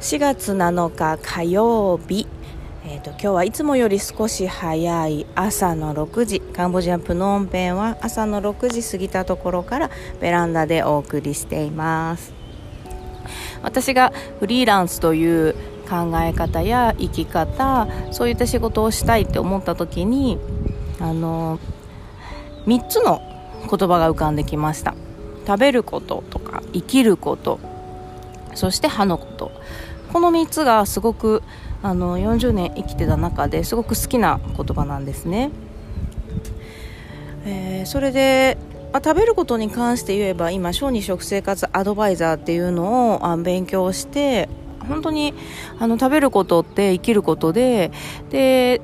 4月7日火曜日、えーと、今日はいつもより少し早い朝の6時。カンボジアプノンペンは朝の6時過ぎたところからベランダでお送りしています。私がフリーランスという考え方や生き方そういった仕事をしたいって思った時にあの3つの言葉が浮かんできました。食べることとか生きることそして歯のこと。この3つがすごくあの40年生きてた中ですごく好きな言葉なんですね、えー、それであ食べることに関して言えば今小児食生活アドバイザーっていうのをあ勉強して本当にあの食べることって生きることでで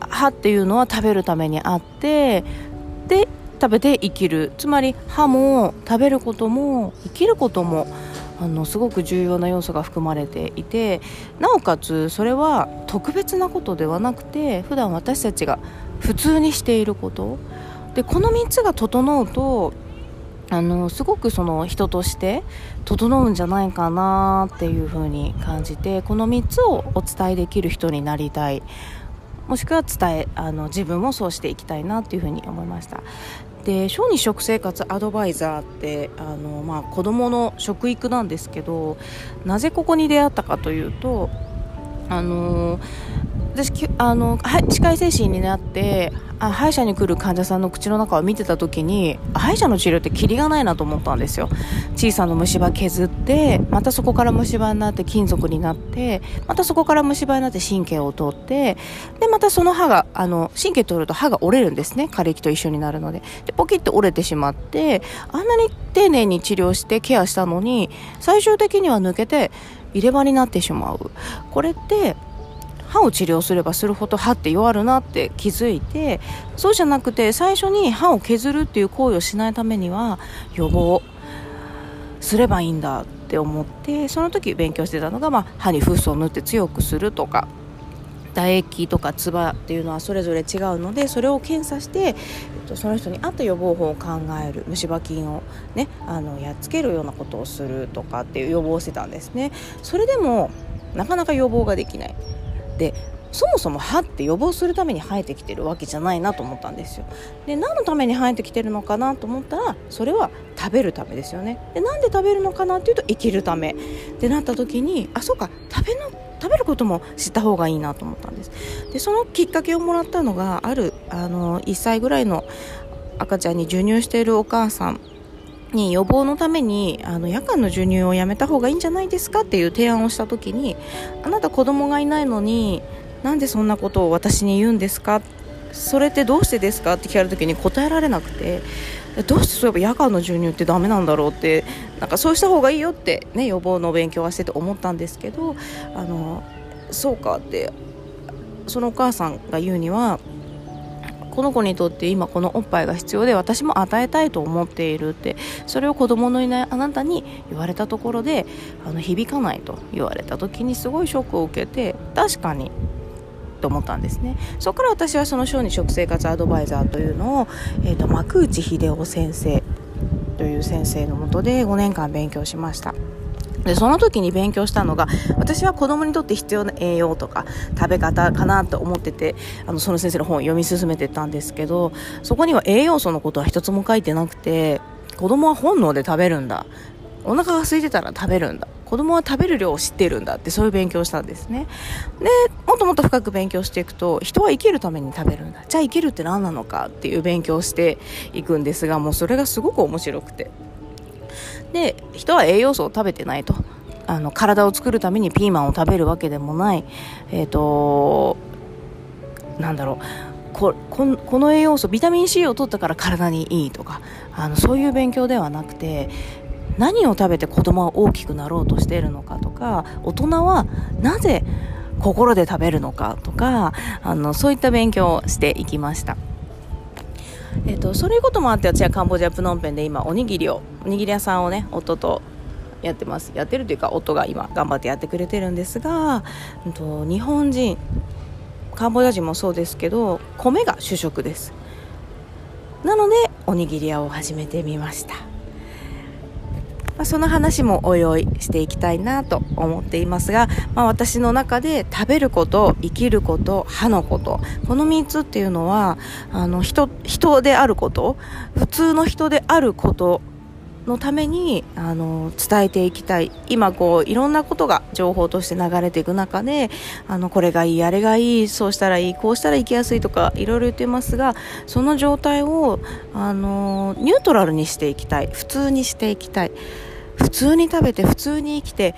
歯っていうのは食べるためにあってで食べて生きる。つまり歯も食べることも生きることもあのすごく重要な要素が含まれていてなおかつそれは特別なことではなくて普段私たちが普通にしていること。でこの3つが整うとあのすごくその人として整うんじゃないかなっていうふうに感じてこの3つをお伝えできる人になりたい。もしくは伝えあの自分もそうしていきたいなっていうふうに思いました。で小児食生活アドバイザーってあの、まあ、子どもの食育なんですけどなぜここに出会ったかというとあの私あの歯科医精神になってあ歯医者に来る患者さんの口の中を見てた時に歯医者の治療ってキリがないなと思ったんですよ。小さな虫歯削ってまたそこから虫歯になって金属になってまたそこから虫歯になって神経を通ってでまたその歯があの神経通ると歯が折れるんですね。枯れ木と一緒になるので。でポキッと折れてしまってあんなに丁寧に治療してケアしたのに最終的には抜けて入れ歯になってしまう。これって歯を治療すればするほど歯って弱るなって気づいてそうじゃなくて最初に歯を削るっていう行為をしないためには予防すればいいんだって思ってその時勉強してたのが、まあ、歯にフッ素を塗って強くするとか唾液とか唾っていうのはそれぞれ違うのでそれを検査して、えっと、その人に合った予防法を考える虫歯菌を、ね、あのやっつけるようなことをするとかっていう予防してたんですね。それでもなかなか予防ができない。でそもそも歯って予防するために生えてきてるわけじゃないなと思ったんですよ。で何のために生えてきてるのかなと思ったらそれは食べるためですよね。でなんで食べるのかなっていうと生きるため。ってなった時にあそうか食べの食べることも知った方がいいなと思ったんです。でそのきっかけをもらったのがあるあの1歳ぐらいの赤ちゃんに授乳しているお母さんに予防のためにあの夜間の授乳をやめた方がいいんじゃないですかっていう提案をした時にあなた子供がいないのになんでそんなことを私に言うんですか？それってどうしてですか？って聞かれた時に答えられなくてどうしてそういえば夜間の授乳ってダメなんだろうってなんかそうした方がいいよって、ね、予防の勉強はしてて思ったんですけどあのそうかってそのお母さんが言うにはこの子にとって今このおっぱいが必要で私も与えたいと思っているってそれを子供のいないあなたに言われたところであの響かないと言われた時にすごいショックを受けて確かにと思ったんですね。そこから私はその小児食生活アドバイザーというのを、えーと、幕内秀夫先生という先生のもとで5年間勉強しました。でその時に勉強したのが私は子供にとって必要な栄養とか食べ方かなと思っててあのその先生の本を読み進めてたんですけどそこには栄養素のことは一つも書いてなくて子供は本能で食べるんだ。お腹が空いてたら食べるんだ。子供は食べる量を知ってるんだってそういう勉強をしたんですね。でもっともっと深く勉強していくと人は生きるために食べるんだ。じゃあ生きるって何なのかっていう勉強をしていくんですがもうそれがすごく面白くて。で人は栄養素を食べてないと。あの体を作るためにピーマンを食べるわけでもない。えっ、ー、となんだろう。ここの栄養素ビタミン C を取ったから体にいいとか。あのそういう勉強ではなくて何を食べて子供は大きくなろうとしているのかとか。大人はなぜ心で食べるのかとか。あのそういった勉強をしていきました。え、ー、と、そういうこともあって私はカンボジアプノンペンで今おにぎりをおにぎり屋さんをね夫とやってますやってるというか夫が今頑張ってやってくれてるんですが、えっと、日本人カンボジア人もそうですけど米が主食です。なのでおにぎり屋を始めてみました。まあ、その話もおいおいしていきたいなと思っていますが、まあ、私の中で食べること生きること歯のことこの3つっていうのはあの人人であること普通の人であることのためにあの伝えていきたい。今こういろんなことが情報として流れていく中であのこれがいいあれがいいそうしたらいいこうしたら行きやすいとかいろいろ言ってますがその状態をあのニュートラルにしていきたい。普通にしていきたい。普通に食べて普通に生きて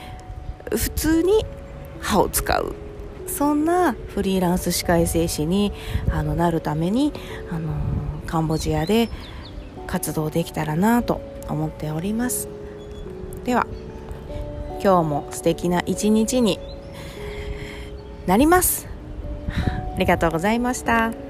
普通に歯を使う。そんなフリーランス歯科衛生士にあのなるためにあのカンボジアで活動できたらなと思っておりますでは今日も素敵な一日になりますありがとうございました。